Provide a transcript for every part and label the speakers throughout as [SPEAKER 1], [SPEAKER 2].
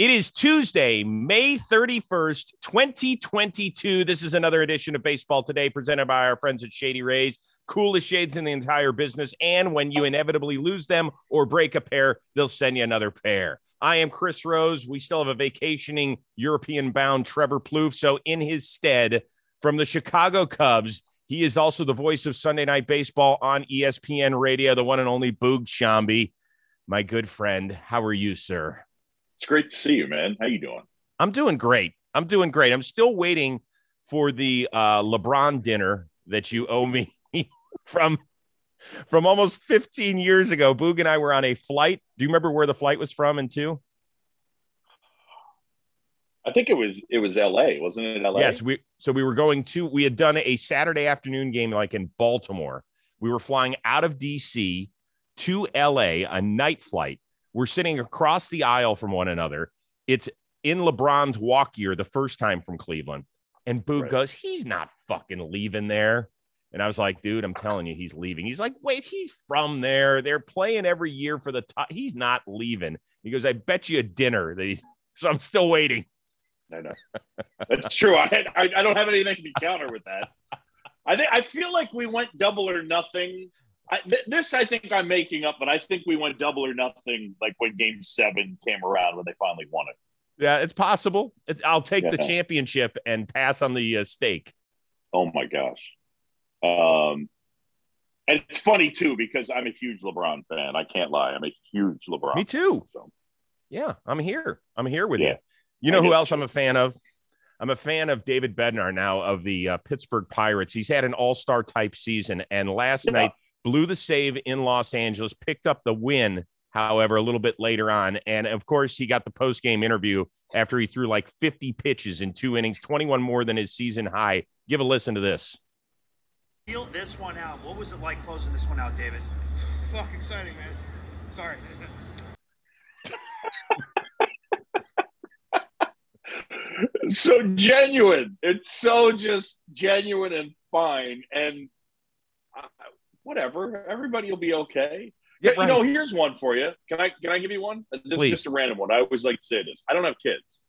[SPEAKER 1] It is Tuesday, May 31st, 2022. This is another edition of Baseball Today presented by our friends at Shady Rays. Coolest shades in the entire business. And when you inevitably lose them or break a pair, they'll send you another pair. I am Chris Rose. We still have a vacationing European bound Trevor Plouffe. So, in his stead, from the Chicago Cubs, he is also the voice of Sunday Night Baseball on ESPN Radio, the one and only Boog Sciambi. My good friend, how are you, sir?
[SPEAKER 2] It's great to see you, man. How you doing?
[SPEAKER 1] I'm doing great. I'm doing great. I'm still waiting for the uh, LeBron dinner that you owe me from from almost 15 years ago. Boog and I were on a flight. Do you remember where the flight was from and to?
[SPEAKER 2] I think it was it was L.A. Wasn't it L.A.?
[SPEAKER 1] Yes, we so we were going to. We had done a Saturday afternoon game like in Baltimore. We were flying out of D.C. to L.A. a night flight we're sitting across the aisle from one another. It's in LeBron's walk year, the first time from Cleveland. And Boog right. goes, he's not fucking leaving there. And I was like, dude, I'm telling you, he's leaving. He's like, wait, he's from there. They're playing every year for the top. He's not leaving. He goes, I bet you a dinner. He... So I'm still waiting.
[SPEAKER 2] I know. That's true. I, I, I don't have anything to counter with that. I think I feel like we went double or nothing I, th- this I think I'm making up, but I think we went double or nothing like when Game Seven came around when they finally won it.
[SPEAKER 1] Yeah, it's possible. It's, I'll take yeah. the championship and pass on the uh, stake.
[SPEAKER 2] Oh my gosh. Um, and it's funny too because I'm a huge LeBron fan. I can't lie. I'm a huge LeBron.
[SPEAKER 1] Me too. Fan, so yeah, I'm here. I'm here with yeah. you. You know who else I'm a fan of? I'm a fan of David Bednar now of the uh, Pittsburgh Pirates. He's had an all star type season. And last yeah. night blew the save in Los Angeles, picked up the win, however, a little bit later on. And of course, he got the post game interview after he threw like 50 pitches in two innings, 21 more than his season high. Give a listen to this.
[SPEAKER 3] Feel this one out. What was it like closing this one out, David?
[SPEAKER 4] Fuck exciting, man. Sorry.
[SPEAKER 2] so genuine. It's so just genuine and fine. And whatever. Everybody will be okay. Yeah, right. you know, here's one for you. Can I can I give you one? This Please. is just a random one. I always like to say this. I don't have kids.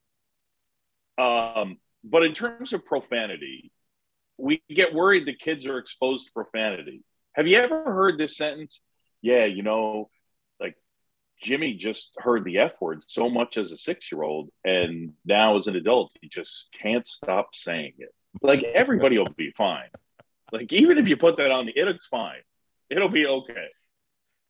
[SPEAKER 2] Um, but in terms of profanity, we get worried the kids are exposed to profanity. Have you ever heard this sentence? Yeah, you know, like Jimmy just heard the F word so much as a six year old, and now as an adult, he just can't stop saying it. Like everybody will be fine. Like even if you put that on the it, it's fine. It'll be okay.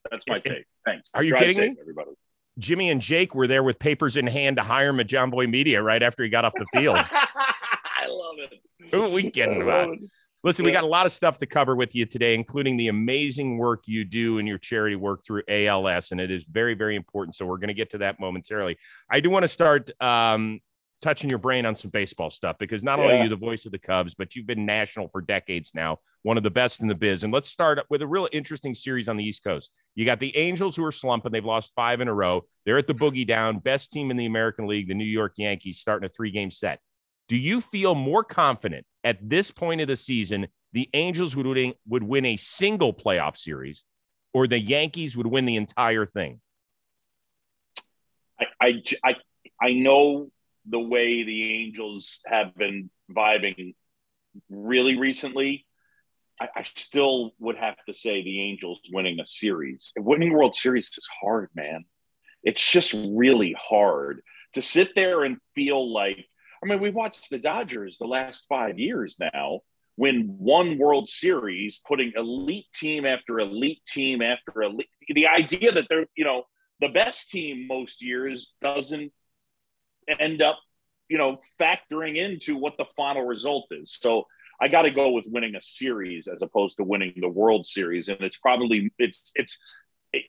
[SPEAKER 2] That's my take. Thanks.
[SPEAKER 1] Are you kidding safe, me? Everybody. Jimmy and Jake were there with papers in hand to hire him at Jomboy Media right after he got off the field.
[SPEAKER 2] I love it.
[SPEAKER 1] Who are we kidding about? Listen, we got a lot of stuff to cover with you today, including the amazing work you do in your charity work through ALS, and it is very, very important. So we're going to get to that momentarily. I do want to start um, touching your brain on some baseball stuff because not yeah. only are you the voice of the Cubs, but you've been national for decades now, one of the best in the biz. And let's start with a real interesting series on the East Coast. You got the Angels who are slumping. They've lost five in a row. They're at the boogie down, best team in the American League, the New York Yankees, starting a three game set. Do you feel more confident at this point of the season the Angels would win, would win a single playoff series or the Yankees would win the entire thing?
[SPEAKER 2] I, I, I, I know the way the Angels have been vibing really recently, I, I, still would have to say the Angels winning a series. Winning World Series is hard, man. It's just really hard to sit there and feel like. I mean, we watched the Dodgers the last five years now win one World Series, putting elite team after elite team after elite. The idea that they're, you know, the best team most years doesn't end up, you know, factoring into what the final result is. So I got to go with winning a series as opposed to winning the World Series, and it's probably it's it's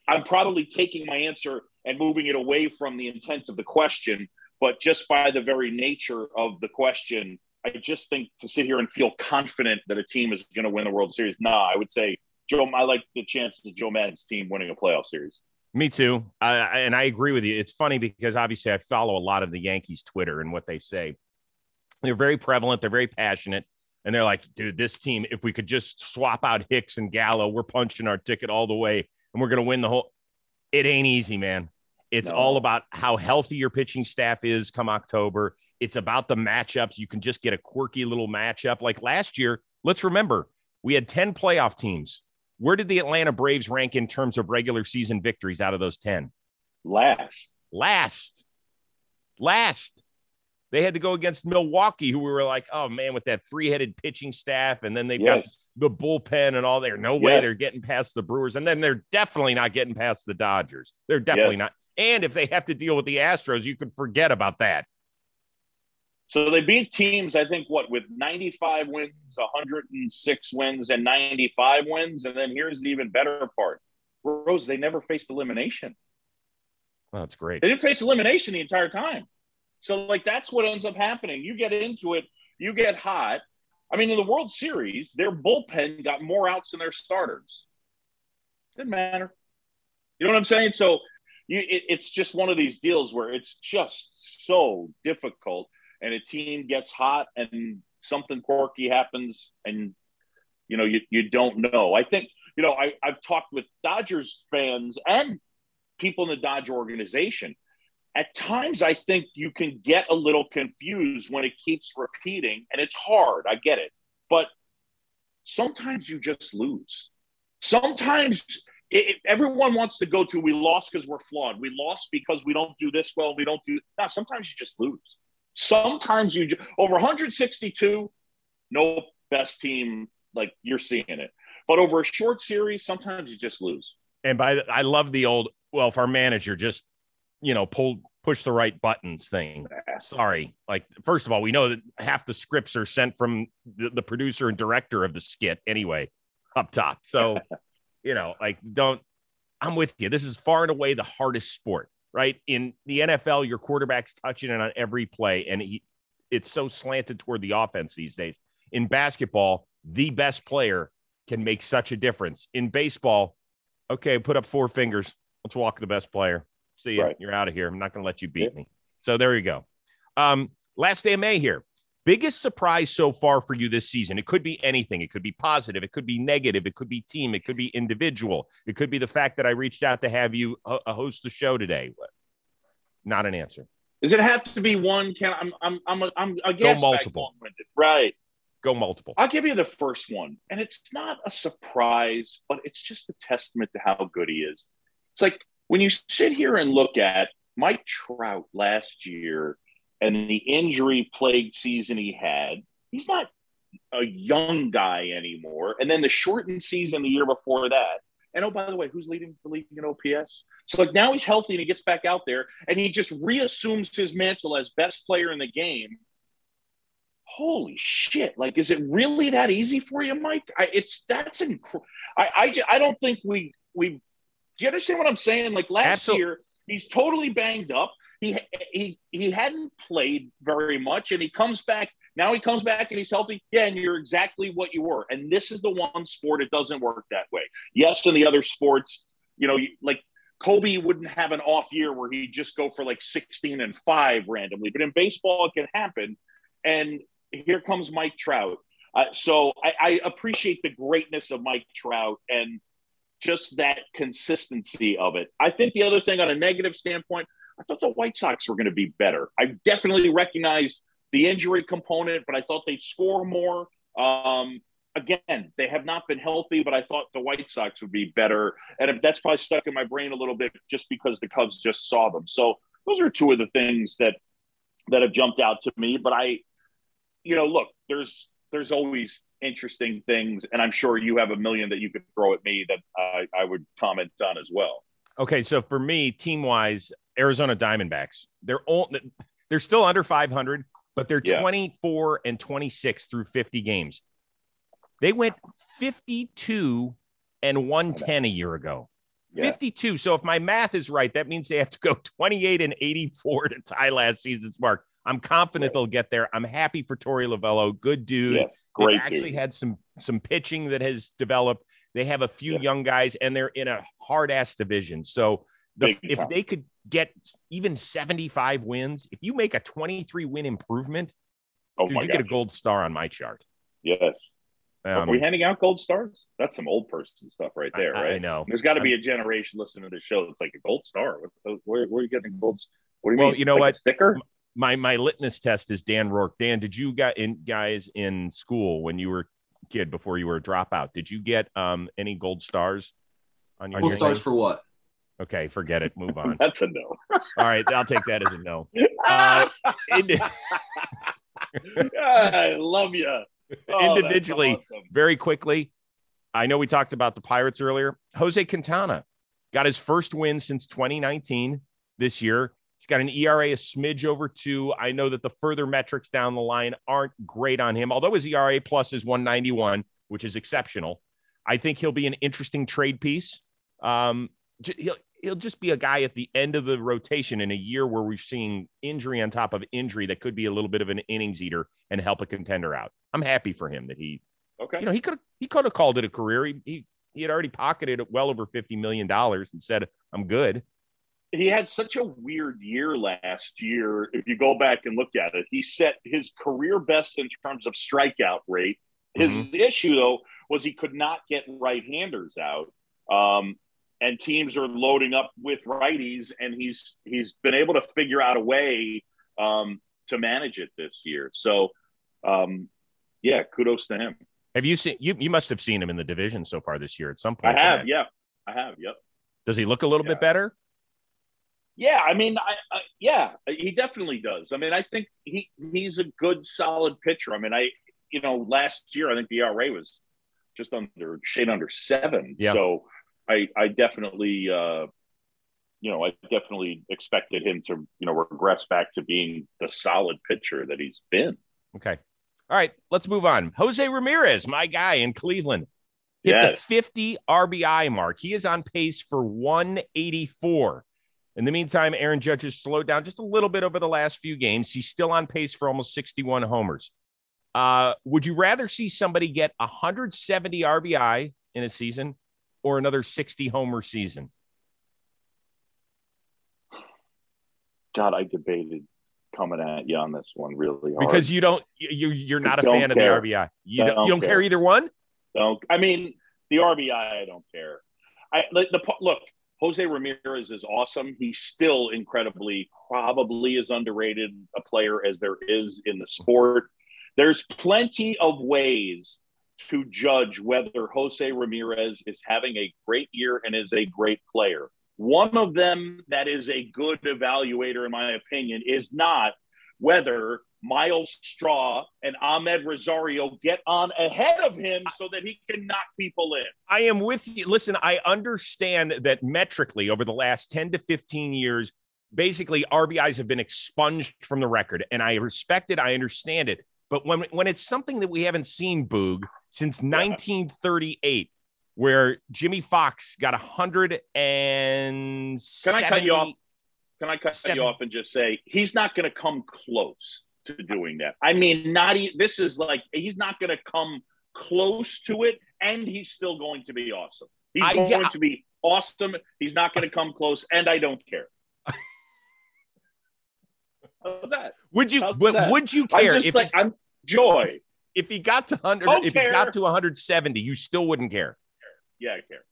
[SPEAKER 2] I'm probably taking my answer and moving it away from the intent of the question, but just by the very nature of the question, I just think to sit here and feel confident that a team is going to win the World Series. Nah, I would say Joe. I like the chances of Joe Maddon's team winning a playoff series.
[SPEAKER 1] Me too. and I agree with you. It's funny because obviously I follow a lot of the Yankees Twitter and what they say. They're very prevalent. They're very passionate. And they're like, dude, this team, if we could just swap out Hicks and Gallo, we're punching our ticket all the way and we're going to win the whole. It ain't easy, man. It's
[SPEAKER 2] No.
[SPEAKER 1] all about how healthy your pitching staff is come October. It's about the matchups. You can just get a quirky little matchup. Like last year, let's remember we had 10 playoff teams. Where did the Atlanta Braves rank in terms of regular season victories out of those 10?
[SPEAKER 2] Last.
[SPEAKER 1] Last. Last. They had to go against Milwaukee, who we were like, oh man, with that three headed pitching staff. And then they've got the bullpen and all there. No way
[SPEAKER 2] Yes.
[SPEAKER 1] they're getting past the Brewers. And then they're definitely not getting past the Dodgers. They're definitely
[SPEAKER 2] Yes.
[SPEAKER 1] not. And if they have to deal with the Astros, you can forget about that.
[SPEAKER 2] So they beat teams, I think, what, with 95 wins, 106 wins, and 95 wins. And then here's the even better part Rose, they never faced elimination.
[SPEAKER 1] Well, that's great.
[SPEAKER 2] They didn't face elimination the entire time. So, like, that's what ends up happening. You get into it, you get hot. I mean, in the World Series, their bullpen got more outs than their starters. Didn't matter. You know what I'm saying? So, you, it, it's just one of these deals where it's just so difficult, and a team gets hot, and something quirky happens, and you know you, you don't know. I think you know I, I've talked with Dodgers fans and people in the Dodger organization. At times, I think you can get a little confused when it keeps repeating, and it's hard. I get it, but sometimes you just lose. Sometimes it, everyone wants to go to we lost because we're flawed. We lost because we don't do this well. We don't do. now sometimes you just lose. Sometimes you over 162. No best team like you're seeing it, but over a short series, sometimes you just lose.
[SPEAKER 1] And by the, I love the old, well, if our manager just, you know, pull, push the right buttons thing. Sorry. Like, first of all, we know that half the scripts are sent from the, the producer and director of the skit anyway, up top. So, you know, like, don't, I'm with you. This is far and away the hardest sport, right? In the NFL, your quarterback's touching it on every play, and he, it's so slanted toward the offense these days. In basketball, the best player can make such a difference. In baseball, okay, put up four fingers. Let's walk the best player. See you.
[SPEAKER 2] Right.
[SPEAKER 1] You're out of here. I'm not going to let you beat
[SPEAKER 2] Yeah.
[SPEAKER 1] me. So there you go. Um, last day of May here. Biggest surprise so far for you this season? It could be anything. It could be positive. It could be negative. It could be team. It could be individual. It could be the fact that I reached out to have you uh, host the show today. Not an answer.
[SPEAKER 2] Does it have to be one? Can I'm I'm I'm I'm against that
[SPEAKER 1] multiple.
[SPEAKER 2] Right.
[SPEAKER 1] Go multiple.
[SPEAKER 2] I'll give you the first one, and it's not a surprise, but it's just a testament to how good he is. It's like when you sit here and look at Mike Trout last year and the injury plagued season he had, he's not a young guy anymore. And then the shortened season the year before that. And oh, by the way, who's leading the league in OPS? So like now he's healthy and he gets back out there and he just reassumes his mantle as best player in the game. Holy shit! Like, is it really that easy for you, Mike? I, it's that's incredible. I I, ju- I don't think we we. Do you understand what I'm saying? Like last year, he's totally banged up. He he he hadn't played very much, and he comes back now. He comes back and he's healthy. Yeah, and you're exactly what you were. And this is the one sport it doesn't work that way. Yes, in the other sports, you know, like Kobe wouldn't have an off year where he'd just go for like 16 and five randomly. But in baseball, it can happen. And here comes Mike Trout. Uh, so I, I appreciate the greatness of Mike Trout and just that consistency of it. I think the other thing on a negative standpoint, I thought the White Sox were going to be better. I definitely recognize the injury component, but I thought they'd score more. Um, again, they have not been healthy, but I thought the White Sox would be better. And that's probably stuck in my brain a little bit just because the Cubs just saw them. So those are two of the things that that have jumped out to me. But I, you know, look, there's there's always interesting things, and I'm sure you have a million that you could throw at me that I, I would comment on as well.
[SPEAKER 1] Okay, so for me, team wise, Arizona Diamondbacks, they're all, they're still under 500, but they're
[SPEAKER 2] Yeah.
[SPEAKER 1] 24 and 26 through 50 games. They went 52 and 110 a year ago.
[SPEAKER 2] Yeah.
[SPEAKER 1] 52. So if my math is right, that means they have to go 28 and 84 to tie last season's mark. I'm confident
[SPEAKER 2] Right.
[SPEAKER 1] they'll get there. I'm happy for Torey Lovullo. Good dude.
[SPEAKER 2] Yes,
[SPEAKER 1] They've
[SPEAKER 2] great
[SPEAKER 1] actually
[SPEAKER 2] dude.
[SPEAKER 1] had some some pitching that has developed. They have a few
[SPEAKER 2] Yeah.
[SPEAKER 1] young guys, and they're in a hard ass division. So the, if
[SPEAKER 2] time.
[SPEAKER 1] they could get even 75 wins, if you make a 23 win improvement,
[SPEAKER 2] Oh
[SPEAKER 1] dude,
[SPEAKER 2] my
[SPEAKER 1] you
[SPEAKER 2] god!
[SPEAKER 1] get a gold star on my chart.
[SPEAKER 2] Yes, Are we
[SPEAKER 1] Um,
[SPEAKER 2] handing out gold stars? That's some old person stuff right there,
[SPEAKER 1] I-
[SPEAKER 2] right?
[SPEAKER 1] I know.
[SPEAKER 2] There's got to be a generation listening to the show that's like a gold star. What, where, where are you getting gold? What do you
[SPEAKER 1] Well,
[SPEAKER 2] mean?
[SPEAKER 1] you know
[SPEAKER 2] Like a
[SPEAKER 1] what?
[SPEAKER 2] sticker?
[SPEAKER 1] my my litmus test is Dan Rourke. Dan, did you got in guys in school when you were a kid before you were a dropout? Did you get um any gold stars on your
[SPEAKER 5] Gold stars
[SPEAKER 1] name?
[SPEAKER 5] for what?
[SPEAKER 1] Okay, forget it. Move on.
[SPEAKER 2] That's a no.
[SPEAKER 1] All right, I'll take that as a no. Uh,
[SPEAKER 2] I love you.
[SPEAKER 1] Individually, very quickly, I know we talked about the Pirates earlier. Jose Quintana got his first win since 2019 this year. He's got an ERA a smidge over two. I know that the further metrics down the line aren't great on him, although his ERA plus is 191, which is exceptional. I think he'll be an interesting trade piece. Um, he'll he'll just be a guy at the end of the rotation in a year where we're seeing injury on top of injury that could be a little bit of an innings eater and help a contender out. I'm happy for him that he
[SPEAKER 2] Okay.
[SPEAKER 1] you know, he could he could have called it a career. He, he he had already pocketed well over fifty million dollars and said, "I'm good."
[SPEAKER 2] he had such a weird year last year. If you go back and look at it, he set his career best in terms of strikeout rate. His issue, though, was he could not get right handers out. Um, and teams are loading up with righties, and he's he's been able to figure out a way um, to manage it this year. So, um, yeah, kudos to him.
[SPEAKER 1] Have you seen you? You must have seen him in the division so far this year at some point.
[SPEAKER 2] I have, yeah, I have, yep.
[SPEAKER 1] Does he look a little
[SPEAKER 2] Yeah.
[SPEAKER 1] bit better?
[SPEAKER 2] Yeah, I mean, I, I, yeah, he definitely does. I mean, I think he he's a good, solid pitcher. I mean, I you know, last year I think the ERA was just under shade under seven.
[SPEAKER 1] Yeah.
[SPEAKER 2] So I I definitely uh, you know I definitely expected him to you know regress back to being the solid pitcher that he's been.
[SPEAKER 1] Okay. All right, let's move on. Jose Ramirez, my guy in Cleveland, hit
[SPEAKER 2] Yes.
[SPEAKER 1] the 50 RBI mark. He is on pace for 184. In the meantime, Aaron Judge has slowed down just a little bit over the last few games. He's still on pace for almost 61 homers. Uh, would you rather see somebody get 170 RBI in a season or another 60 homer season?
[SPEAKER 2] God, I debated coming at you on this one really hard.
[SPEAKER 1] Because you don't, you you're not a fan
[SPEAKER 2] care.
[SPEAKER 1] of the RBI. You don't,
[SPEAKER 2] don't
[SPEAKER 1] you don't care
[SPEAKER 2] care.
[SPEAKER 1] either one.
[SPEAKER 2] Don't. I mean, the RBI, I don't care. I like the look. Jose Ramirez is awesome. He's still incredibly, probably as underrated a player as there is in the sport. There's plenty of ways to judge whether Jose Ramirez is having a great year and is a great player. One of them that is a good evaluator, in my opinion, is not whether Myles Straw and Amed Rosario get on ahead of him so that he can knock people in.
[SPEAKER 1] I am with you. Listen, I understand that metrically over the last 10 to 15 years, basically RBIs have been expunged from the record, and I respect it. I understand it. But when, when it's something that we haven't seen, Boog, since 1938, where Jimmie Foxx got 100 and
[SPEAKER 2] Can I cut you off? Can I cut
[SPEAKER 1] Seven.
[SPEAKER 2] you off and just say he's not going to come close to doing that? I mean, not e- this is like he's not going to come close to it, and he's still going to be awesome. He's
[SPEAKER 1] I-
[SPEAKER 2] going
[SPEAKER 1] yeah.
[SPEAKER 2] to be awesome. He's not going to come close, and I don't care. How's that?
[SPEAKER 1] Would you
[SPEAKER 2] How's
[SPEAKER 1] would,
[SPEAKER 2] that?
[SPEAKER 1] would you
[SPEAKER 2] I'm just
[SPEAKER 1] if,
[SPEAKER 2] like I'm joy.
[SPEAKER 1] if he got to 100
[SPEAKER 2] Don't
[SPEAKER 1] if he got to 170, you still wouldn't care?
[SPEAKER 2] Yeah, I care.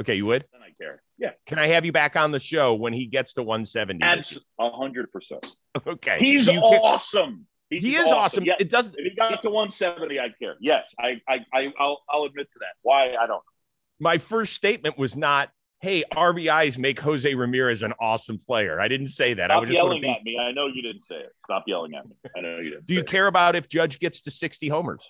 [SPEAKER 1] Okay, you would?
[SPEAKER 2] Then I care. Yeah,
[SPEAKER 1] Can I have you back on the show when he gets to 170?
[SPEAKER 2] abs a hundred percent.
[SPEAKER 1] Okay.
[SPEAKER 2] He's
[SPEAKER 1] you
[SPEAKER 2] awesome. He's
[SPEAKER 1] He is awesome.
[SPEAKER 2] Yes.
[SPEAKER 1] It doesn't
[SPEAKER 2] If he got to 170, I'd care. Yes, I, I, I, I'll, I'll admit to that. Why? I don't.
[SPEAKER 1] my first statement was not, hey, RBIs make Jose Ramirez an awesome player. I didn't say that. I
[SPEAKER 2] Stop
[SPEAKER 1] would just
[SPEAKER 2] yelling
[SPEAKER 1] be.
[SPEAKER 2] at me. I know you didn't say it. Stop yelling at me. I know you didn't.
[SPEAKER 1] Do you
[SPEAKER 2] say it.
[SPEAKER 1] care about if Judge gets to 60 homers?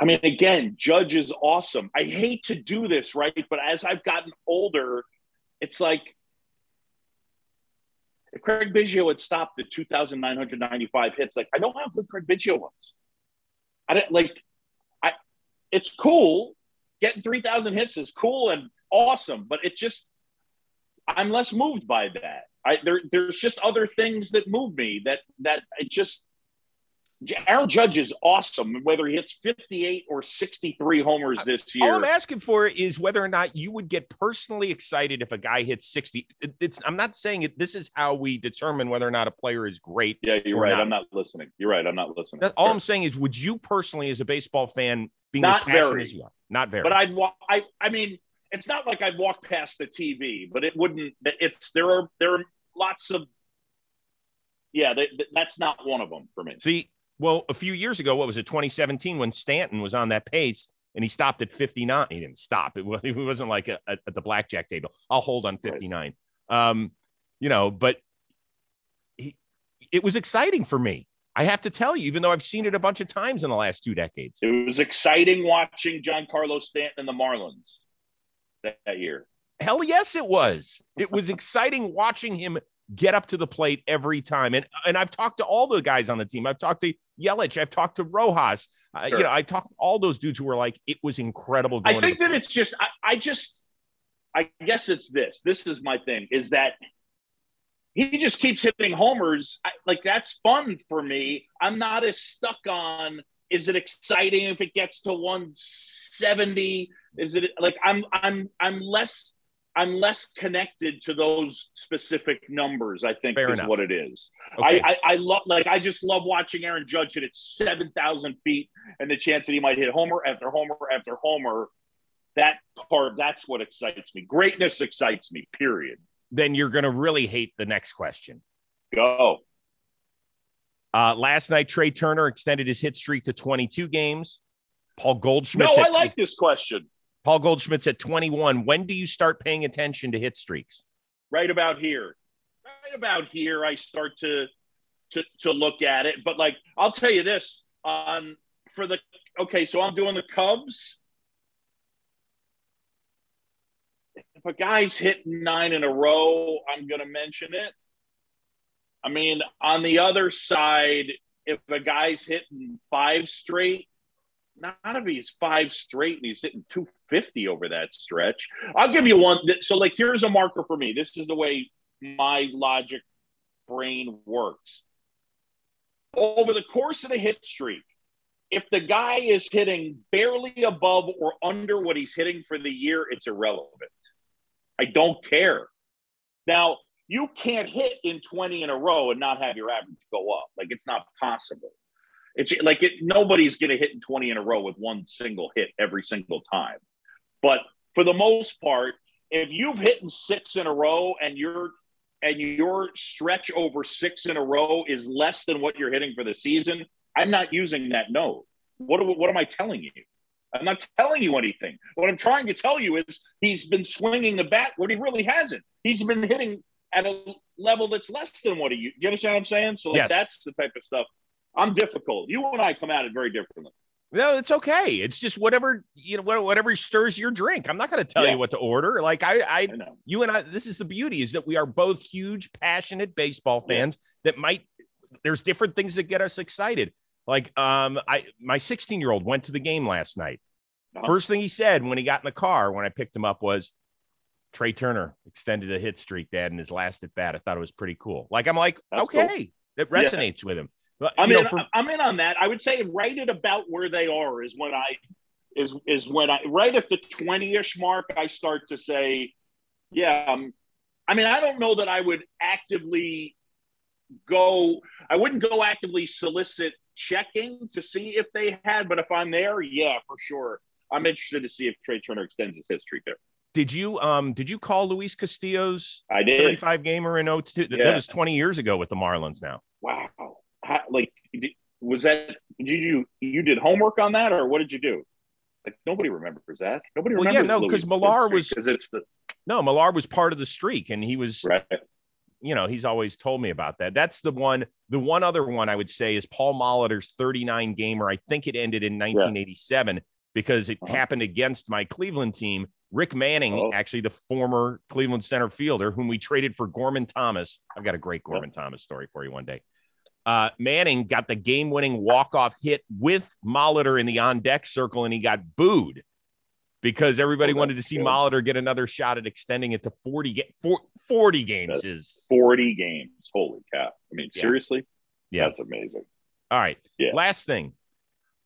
[SPEAKER 2] I mean, again, Judge is awesome. I hate to do this, right? But as I've gotten older, it's like if Craig Biggio had stopped at 2,995 hits, like I don't know how good Craig Biggio was. I didn't like. I. It's cool. Getting 3,000 hits is cool and awesome, but it just I'm less moved by that. I there there's just other things that move me that that it just Aaron Judge is awesome, whether he hits 58 or 63 homers this year.
[SPEAKER 1] All I'm asking for is whether or not you would get personally excited if a guy hits 60. It's I'm not saying it. This is how we determine whether or not a player is great.
[SPEAKER 2] Yeah, you're right. Not. I'm not listening. You're right. I'm not listening.
[SPEAKER 1] That's, all I'm saying is, would you personally, as a baseball fan, being not as passionate very, as you are, not very,
[SPEAKER 2] but I'd walk. I I mean, it's not like I'd walk past the TV, but it wouldn't. It's there are there are lots of yeah, they, that's not one of them for me.
[SPEAKER 1] See, well, a few years ago, what was it, 2017, when Stanton was on that pace and he stopped at 59. He didn't stop. It, it wasn't like a, a, at the blackjack table. I'll hold on 59. Right. Um, you know, but he, it was exciting for me. I have to tell you, even though I've seen it a bunch of times in the last two decades.
[SPEAKER 2] It was exciting watching Giancarlo Stanton and the Marlins that, that year.
[SPEAKER 1] Hell yes, it was. It was exciting watching him get up to the plate every time. And and I've talked to all the guys on the team. I've talked to Yelich. I've talked to Rojas. Uh, You know, I talked to all those dudes who were like, it was incredible.
[SPEAKER 2] I think that it's just, I, I just, I guess it's this. This is my thing is that he just keeps hitting homers. I, like that's fun for me. I'm not as stuck on. Is it exciting if it gets to 170? Is it like I'm I'm I'm less I'm less connected to those specific numbers. I think Fair is enough. what it is. Okay. I, I, I love like I just love watching Aaron Judge hit it seven thousand feet and the chance that he might hit homer after homer after homer. That part that's what excites me. Greatness excites me. Period.
[SPEAKER 1] Then you're going to really hate the next question.
[SPEAKER 2] Go.
[SPEAKER 1] Uh, last night, Trea Turner extended his hit streak to 22 games. Paul Goldschmidt.
[SPEAKER 2] No, I like this question.
[SPEAKER 1] Paul Goldschmidt's at 21. When do you start paying attention to hit streaks?
[SPEAKER 2] Right about here. Right about here, I start to to to look at it. But like, I'll tell you this: on for the okay, so I'm doing the Cubs. If a guy's hitting nine in a row, I'm going to mention it. I mean, on the other side, if a guy's hitting five straight, not if he's five straight and he's hitting 250 over that stretch. I'll give you one. So, like, here's a marker for me. This is the way my logic brain works. Over the course of the hit streak, if the guy is hitting barely above or under what he's hitting for the year, it's irrelevant. I don't care. Now, you can't hit in 20 in a row and not have your average go up. Like, it's not possible. It's like it, nobody's going to hit in 20 in a row with one single hit every single time. But for the most part, if you've hit six in a row and you're and your stretch over six in a row is less than what you're hitting for the season, I'm not using that note. What, what am I telling you? I'm not telling you anything. What I'm trying to tell you is he's been swinging the bat when he really hasn't. He's been hitting at a level that's less than what he. Do you understand what I'm saying? So like, yes. that's the type of stuff I'm difficult. You and I come at it very differently.
[SPEAKER 1] No, it's okay. It's just whatever you know, whatever stirs your drink. I'm not going to tell yeah. you what to order. Like I, I, I you and I. This is the beauty is that we are both huge, passionate baseball fans. Yeah. That might there's different things that get us excited. Like um, I my 16 year old went to the game last night. Uh-huh. First thing he said when he got in the car when I picked him up was, "Trea Turner extended a hit streak, Dad, in his last at bat. I thought it was pretty cool. Like I'm like, That's okay, cool. it resonates yeah. with him.
[SPEAKER 2] I'm in. For, I'm in on that. I would say right at about where they are is when I is is when I right at the twenty ish mark. I start to say, yeah. Um, I mean, I don't know that I would actively go. I wouldn't go actively solicit checking to see if they had, but if I'm there, yeah, for sure. I'm interested to see if Trea Turner extends his history there.
[SPEAKER 1] Did you um did you call Luis Castillo's
[SPEAKER 2] I did
[SPEAKER 1] 35 gamer in 02? Yeah. That was 20 years ago with the Marlins now.
[SPEAKER 2] How, like was that did you you did homework on that or what did you do? Like nobody remembers that. Nobody well, remembers.
[SPEAKER 1] Yeah, no, because Millar was
[SPEAKER 2] because it's the
[SPEAKER 1] no Millar was part of the streak and he was
[SPEAKER 2] right.
[SPEAKER 1] You know, he's always told me about that. That's the one. The one other one I would say is Paul Molitor's 39 gamer. I think it ended in 1987 yeah. because it uh-huh. happened against my Cleveland team. Rick Manning, oh. actually the former Cleveland center fielder, whom we traded for Gorman Thomas. I've got a great Gorman. Thomas story for you one day uh, Manning got the game winning walk off hit with Molitor in the on deck circle, and he got booed because everybody oh, wanted to see good. Molitor get another shot at extending it to 40, ga- 40 games. That's is
[SPEAKER 2] 40 games. Holy cow. I mean, yeah. seriously? Yeah. That's amazing.
[SPEAKER 1] All right.
[SPEAKER 2] Yeah.
[SPEAKER 1] Last thing.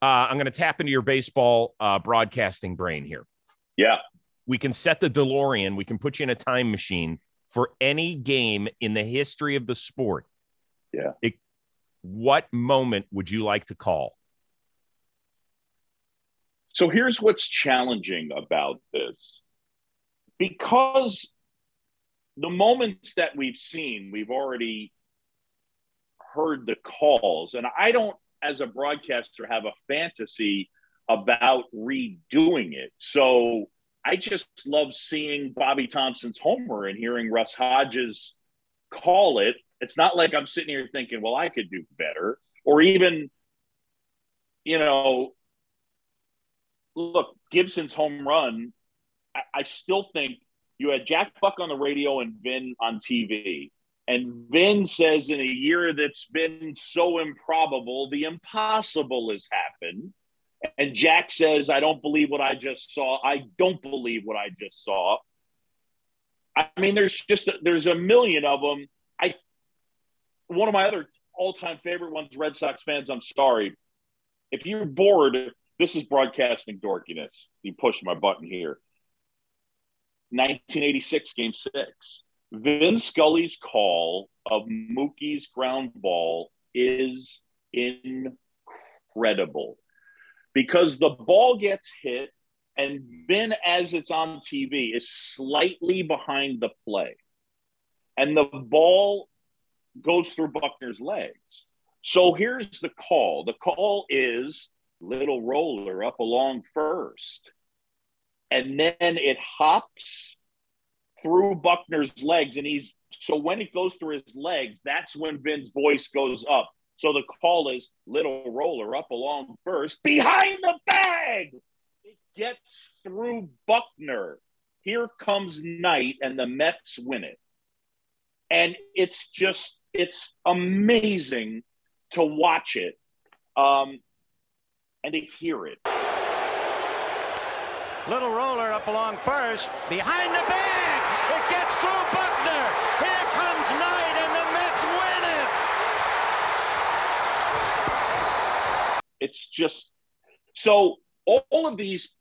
[SPEAKER 1] Uh, I'm going to tap into your baseball uh, broadcasting brain here.
[SPEAKER 2] Yeah.
[SPEAKER 1] We can set the DeLorean. We can put you in a time machine for any game in the history of the sport.
[SPEAKER 2] Yeah.
[SPEAKER 1] It, what moment would you like to call?
[SPEAKER 2] So here's what's challenging about this. Because the moments that we've seen, we've already heard the calls. And I don't, as a broadcaster, have a fantasy about redoing it. So I just love seeing Bobby Thomson's homer and hearing Russ Hodges call it. It's not like I'm sitting here thinking, well, I could do better. Or even, you know, look, Gibson's home run, I, I still think you had Jack Buck on the radio and Vin on TV. And Vin says in a year that's been so improbable, the impossible has happened. And Jack says, I don't believe what I just saw. I don't believe what I just saw. I mean, there's just there's a million of them. One of my other all-time favorite ones, Red Sox fans. I'm sorry. If you're bored, this is broadcasting dorkiness. You push my button here. 1986 game six. Vin Scully's call of Mookie's ground ball is incredible because the ball gets hit and Vin, as it's on TV, is slightly behind the play. And the ball goes through Buckner's legs. So here's the call the call is little roller up along first. And then it hops through Buckner's legs. And he's so when it goes through his legs, that's when Vin's voice goes up. So the call is little roller up along first behind the bag. It gets through Buckner. Here comes Knight, and the Mets win it. And it's just, it's amazing to watch it. Um, and to hear it.
[SPEAKER 5] Little roller up along first, behind the bag. It gets through Buckner. Here comes Knight, and the Mets win it.
[SPEAKER 2] It's just so all of these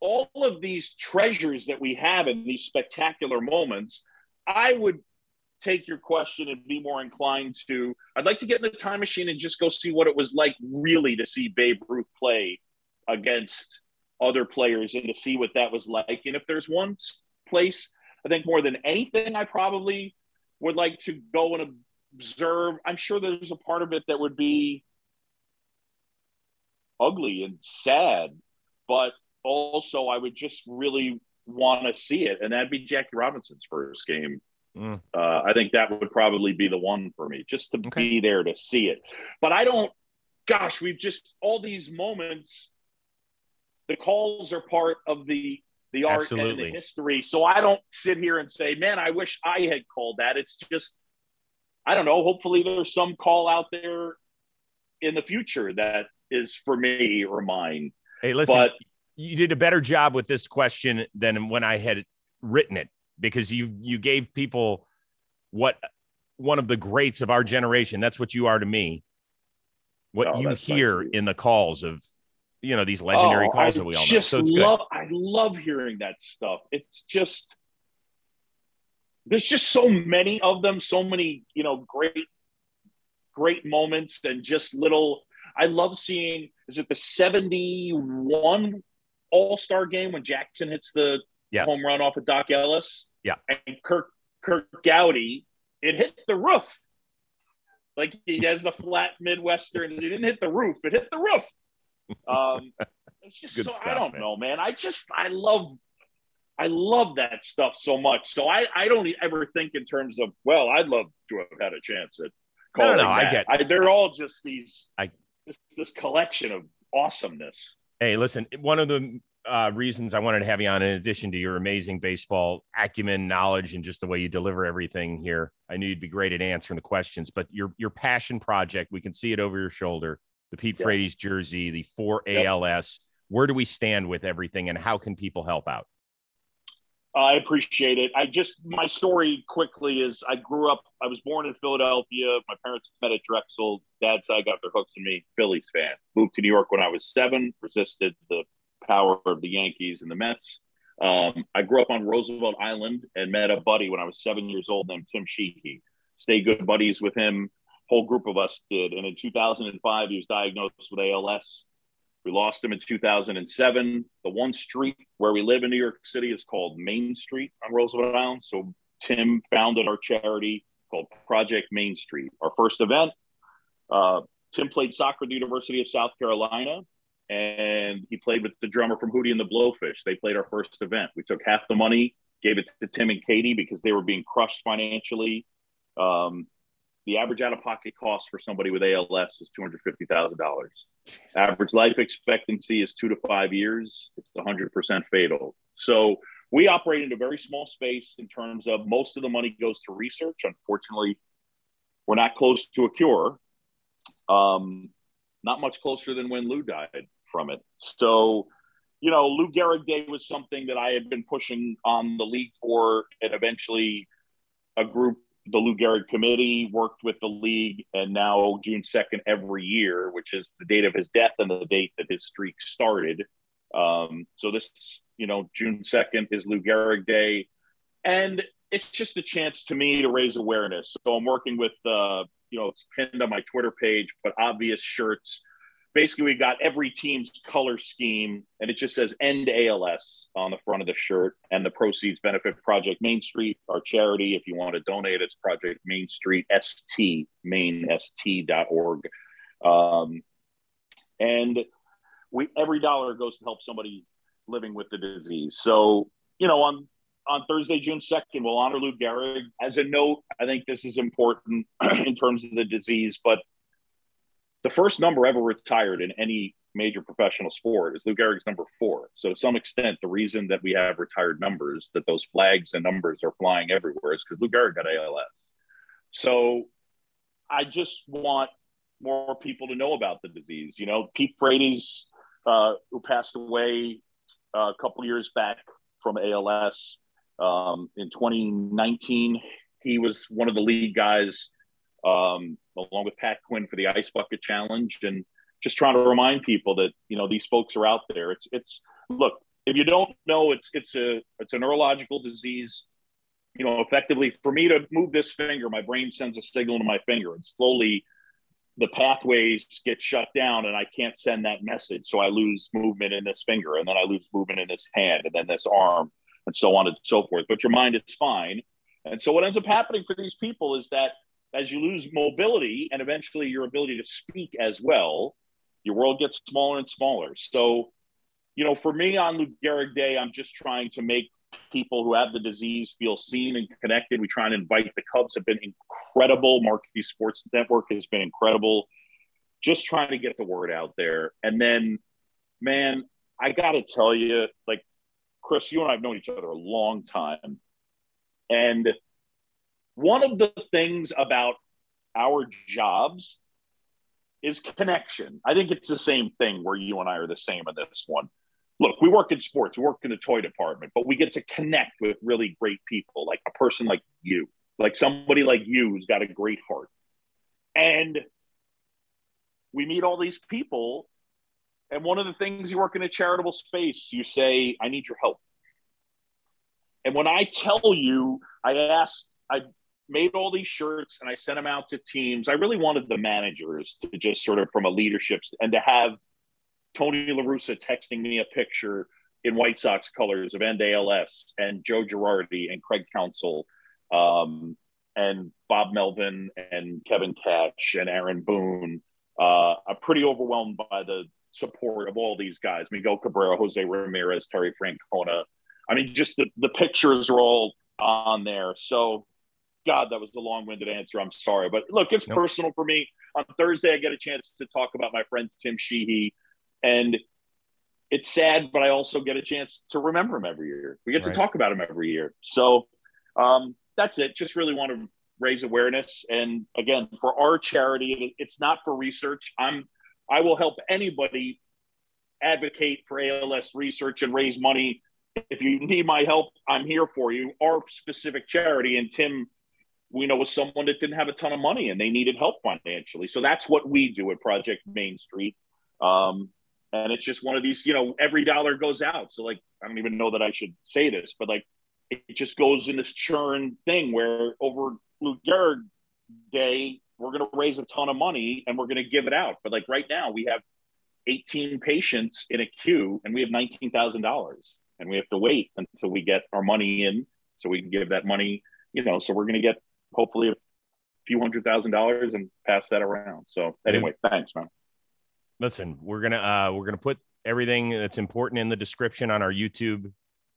[SPEAKER 2] all of these treasures that we have in these spectacular moments, I would take your question and be more inclined to I'd like to get in the time machine and just go see what it was like really to see Babe Ruth play against other players and to see what that was like. And if there's one place I think more than anything I probably would like to go and observe, I'm sure there's a part of it that would be ugly and sad, but also I would just really want to see it. And that'd be Jackie Robinson's first game Mm. Uh, I think that would probably be the one for me, just to okay. be there to see it. But I don't. Gosh, we've just all these moments. The calls are part of the the art Absolutely. and the history. So I don't sit here and say, "Man, I wish I had called that." It's just, I don't know. Hopefully, there's some call out there in the future that is for me or mine.
[SPEAKER 1] Hey, listen, but, you did a better job with this question than when I had written it because you you gave people what one of the greats of our generation. That's what you are to me. What oh, you hear nice in the calls of you know these legendary oh, calls I that we all
[SPEAKER 2] just
[SPEAKER 1] know. So
[SPEAKER 2] love I love hearing that stuff. It's just there's just so many of them, so many, you know, great, great moments and just little I love seeing is it the 71 all-star game when Jackson hits the yes. home run off of Dock Ellis?
[SPEAKER 1] Yeah.
[SPEAKER 2] And Curt Curt Gowdy, it hit the roof. Like he has the flat Midwestern. It didn't hit the roof. It hit the roof. Um, it's just so stuff, I don't man. know, man. I just I love I love that stuff so much. So I I don't ever think in terms of well, I'd love to have had a chance at calling. No, no, I get. I, they're all just these. I just this collection of awesomeness.
[SPEAKER 1] Hey, listen, one of the uh, reasons I wanted to have you on, in addition to your amazing baseball acumen, knowledge, and just the way you deliver everything here. I knew you'd be great at answering the questions, but your your passion project, we can see it over your shoulder. The Pete yeah. Frates jersey, the four yep. ALS. Where do we stand with everything, and how can people help out?
[SPEAKER 2] I appreciate it. I just my story quickly is I grew up. I was born in Philadelphia. My parents met at Drexel. Dad side got their hooks in me. Phillies fan. Moved to New York when I was seven. Resisted the power of the Yankees and the Mets. Um, I grew up on Roosevelt Island and met a buddy when I was seven years old named Tim Sheehy. Stayed good buddies with him. Whole group of us did. And in 2005, he was diagnosed with ALS. We lost him in 2007. The one street where we live in New York City is called Main Street on Roosevelt Island. So Tim founded our charity called Project Main Street. Our first event, uh, Tim played soccer at the University of South Carolina, and he played with the drummer from Hootie and the Blowfish. They played our first event. We took half the money, gave it to Tim and Katie because they were being crushed financially. Um, the average out of pocket cost for somebody with ALS is $250,000. Average life expectancy is two to five years. It's 100% fatal. So we operate in a very small space in terms of most of the money goes to research. Unfortunately, we're not close to a cure. Um, not much closer than when Lou died from it. So, you know, Lou Gehrig Day was something that I had been pushing on the league for, and eventually a group the Lou Gehrig Committee worked with the league, and now June 2nd every year, which is the date of his death and the date that his streak started. Um, so this, you know, June 2nd is Lou Gehrig Day. And it's just a chance to me to raise awareness. So I'm working with, uh, you know, it's pinned on my Twitter page, but obvious shirts basically we got every team's color scheme and it just says end als on the front of the shirt and the proceeds benefit project main street our charity. If you want to donate it's project main street st main st.org um, and we every dollar goes to help somebody living with the disease. So you know on on Thursday, June 2nd, we'll honor Lou Gehrig. As a note, I think this is important in terms of the disease, but the first number ever retired in any major professional sport is Lou Gehrig's number four. So to some extent, the reason that we have retired numbers, that those flags and numbers are flying everywhere, is because Lou Gehrig got ALS. So I just want more people to know about the disease. You know, Pete Frates, uh, who passed away uh, a couple years back from ALS um, in 2019, he was one of the lead guys um, along with Pat Quinn for the Ice Bucket Challenge, and just trying to remind people that you know these folks are out there. It's it's look if you don't know it's it's a it's a neurological disease. You know, effectively for me to move this finger, my brain sends a signal to my finger, and slowly the pathways get shut down, and I can't send that message. So I lose movement in this finger, and then I lose movement in this hand, and then this arm, and so on and so forth. But your mind is fine. And so what ends up happening for these people is that as you lose mobility and eventually your ability to speak as well, your world gets smaller and smaller. So, you know, for me on Lou Gehrig Day, I'm just trying to make people who have the disease feel seen and connected. We try and invite the Cubs have been incredible. Marquee Sports Network has been incredible. Just trying to get the word out there. And then, man, I got to tell you, like, Chris, you and I have known each other a long time. And one of the things about our jobs is connection. I think it's the same thing where you and I are the same in this one. Look, we work in sports, we work in the toy department, but we get to connect with really great people, like a person like you, like somebody like you who's got a great heart. And we meet all these people. And one of the things you work in a charitable space, you say, I need your help. And when I tell you, I asked, I made all these shirts and I sent them out to teams. I really wanted the managers to just sort of from a leadership and to have Tony LaRussa texting me a picture in White Sox colors of NDLS and Joe Girardi and Craig Counsell um, and Bob Melvin and Kevin Cash and Aaron Boone. Uh, I'm pretty overwhelmed by the support of all these guys. Miguel Cabrera, Jose Ramirez, Terry Francona. I mean, just the, the pictures are all on there. So God, that was the long-winded answer. I'm sorry, but look, it's nope. personal for me. On Thursday, I get a chance to talk about my friend Tim Sheehy, and it's sad, but I also get a chance to remember him every year. We get right. to talk about him every year. So um, that's it. Just really want to raise awareness, and again, for our charity, it's not for research. I'm I will help anybody advocate for ALS research and raise money if you need my help, I'm here for you. Our specific charity and Tim, we know was someone that didn't have a ton of money and they needed help financially. So that's what we do at Project Main Street. Um, and it's just one of these, you know, every dollar goes out. So like, I don't even know that I should say this, but like, it just goes in this churn thing where over Lou Gehrig Day, we're going to raise a ton of money and we're going to give it out. But like right now, we have 18 patients in a queue and we have $19,000 and we have to wait until we get our money in so we can give that money, you know, so we're going to get hopefully a few hundred thousand dollars and pass that around. So anyway, thanks, man.
[SPEAKER 1] Listen, we're to, uh, we're to put everything that's important in the description on our YouTube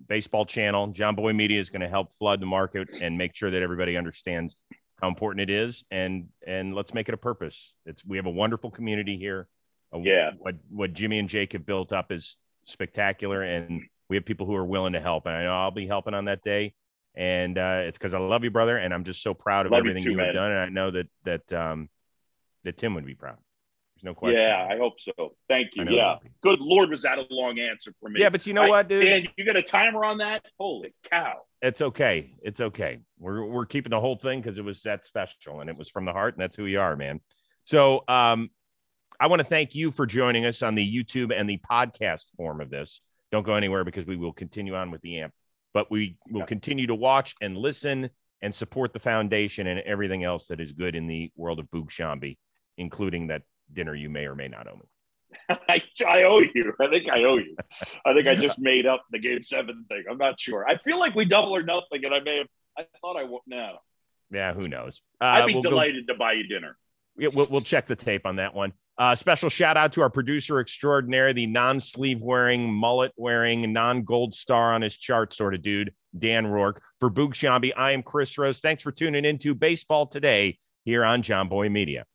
[SPEAKER 1] baseball channel. Jomboy Media is going to help flood the market and make sure that everybody understands how important it is. And, and let's make it a purpose. It's, we have a wonderful community here.
[SPEAKER 2] Yeah.
[SPEAKER 1] What, what Jimmy and Jake have built up is spectacular. And we have people who are willing to help. And I know I'll be helping on that day. And uh, it's because I love you, brother. And I'm just so proud of
[SPEAKER 2] Love
[SPEAKER 1] everything you, have done. And I know that, that, um, that Tim would be proud. There's no question.
[SPEAKER 2] Yeah, I hope so. Thank you. Yeah.
[SPEAKER 1] that would be.
[SPEAKER 2] Good Lord, was that a long answer for me?
[SPEAKER 1] Yeah, but you know
[SPEAKER 2] I-
[SPEAKER 1] what, dude?
[SPEAKER 2] You got a timer on that? Holy cow.
[SPEAKER 1] it's okay. It's okay. We're we're keeping the whole thing because it was that special and it was from the heart, and that's who we are, man. So um I want to thank you for joining us on the YouTube and the podcast form of this. Don't go anywhere because we will continue on with the amp, but we will continue to watch and listen and support the foundation and everything else that is good in the world of Boog Sciambi, including that dinner you may or may not owe me.
[SPEAKER 2] I, I owe you. I think I owe you. I think I just made up the game seven thing. I'm not sure. I feel like we double or nothing, and I may have. I thought I would. now.
[SPEAKER 1] Yeah, who knows? Uh,
[SPEAKER 2] I'd be
[SPEAKER 1] we'll go-
[SPEAKER 2] delighted to buy you dinner.
[SPEAKER 1] Yeah, we'll, we'll check the tape on that one. Uh, special shout out to our producer extraordinaire, the non sleeve wearing, mullet wearing, non gold star on his chart sort of dude, Dan Rourke. For Boog Sciambi, I am Chris Rose. Thanks for tuning in to Baseball Today here on Jomboy Media.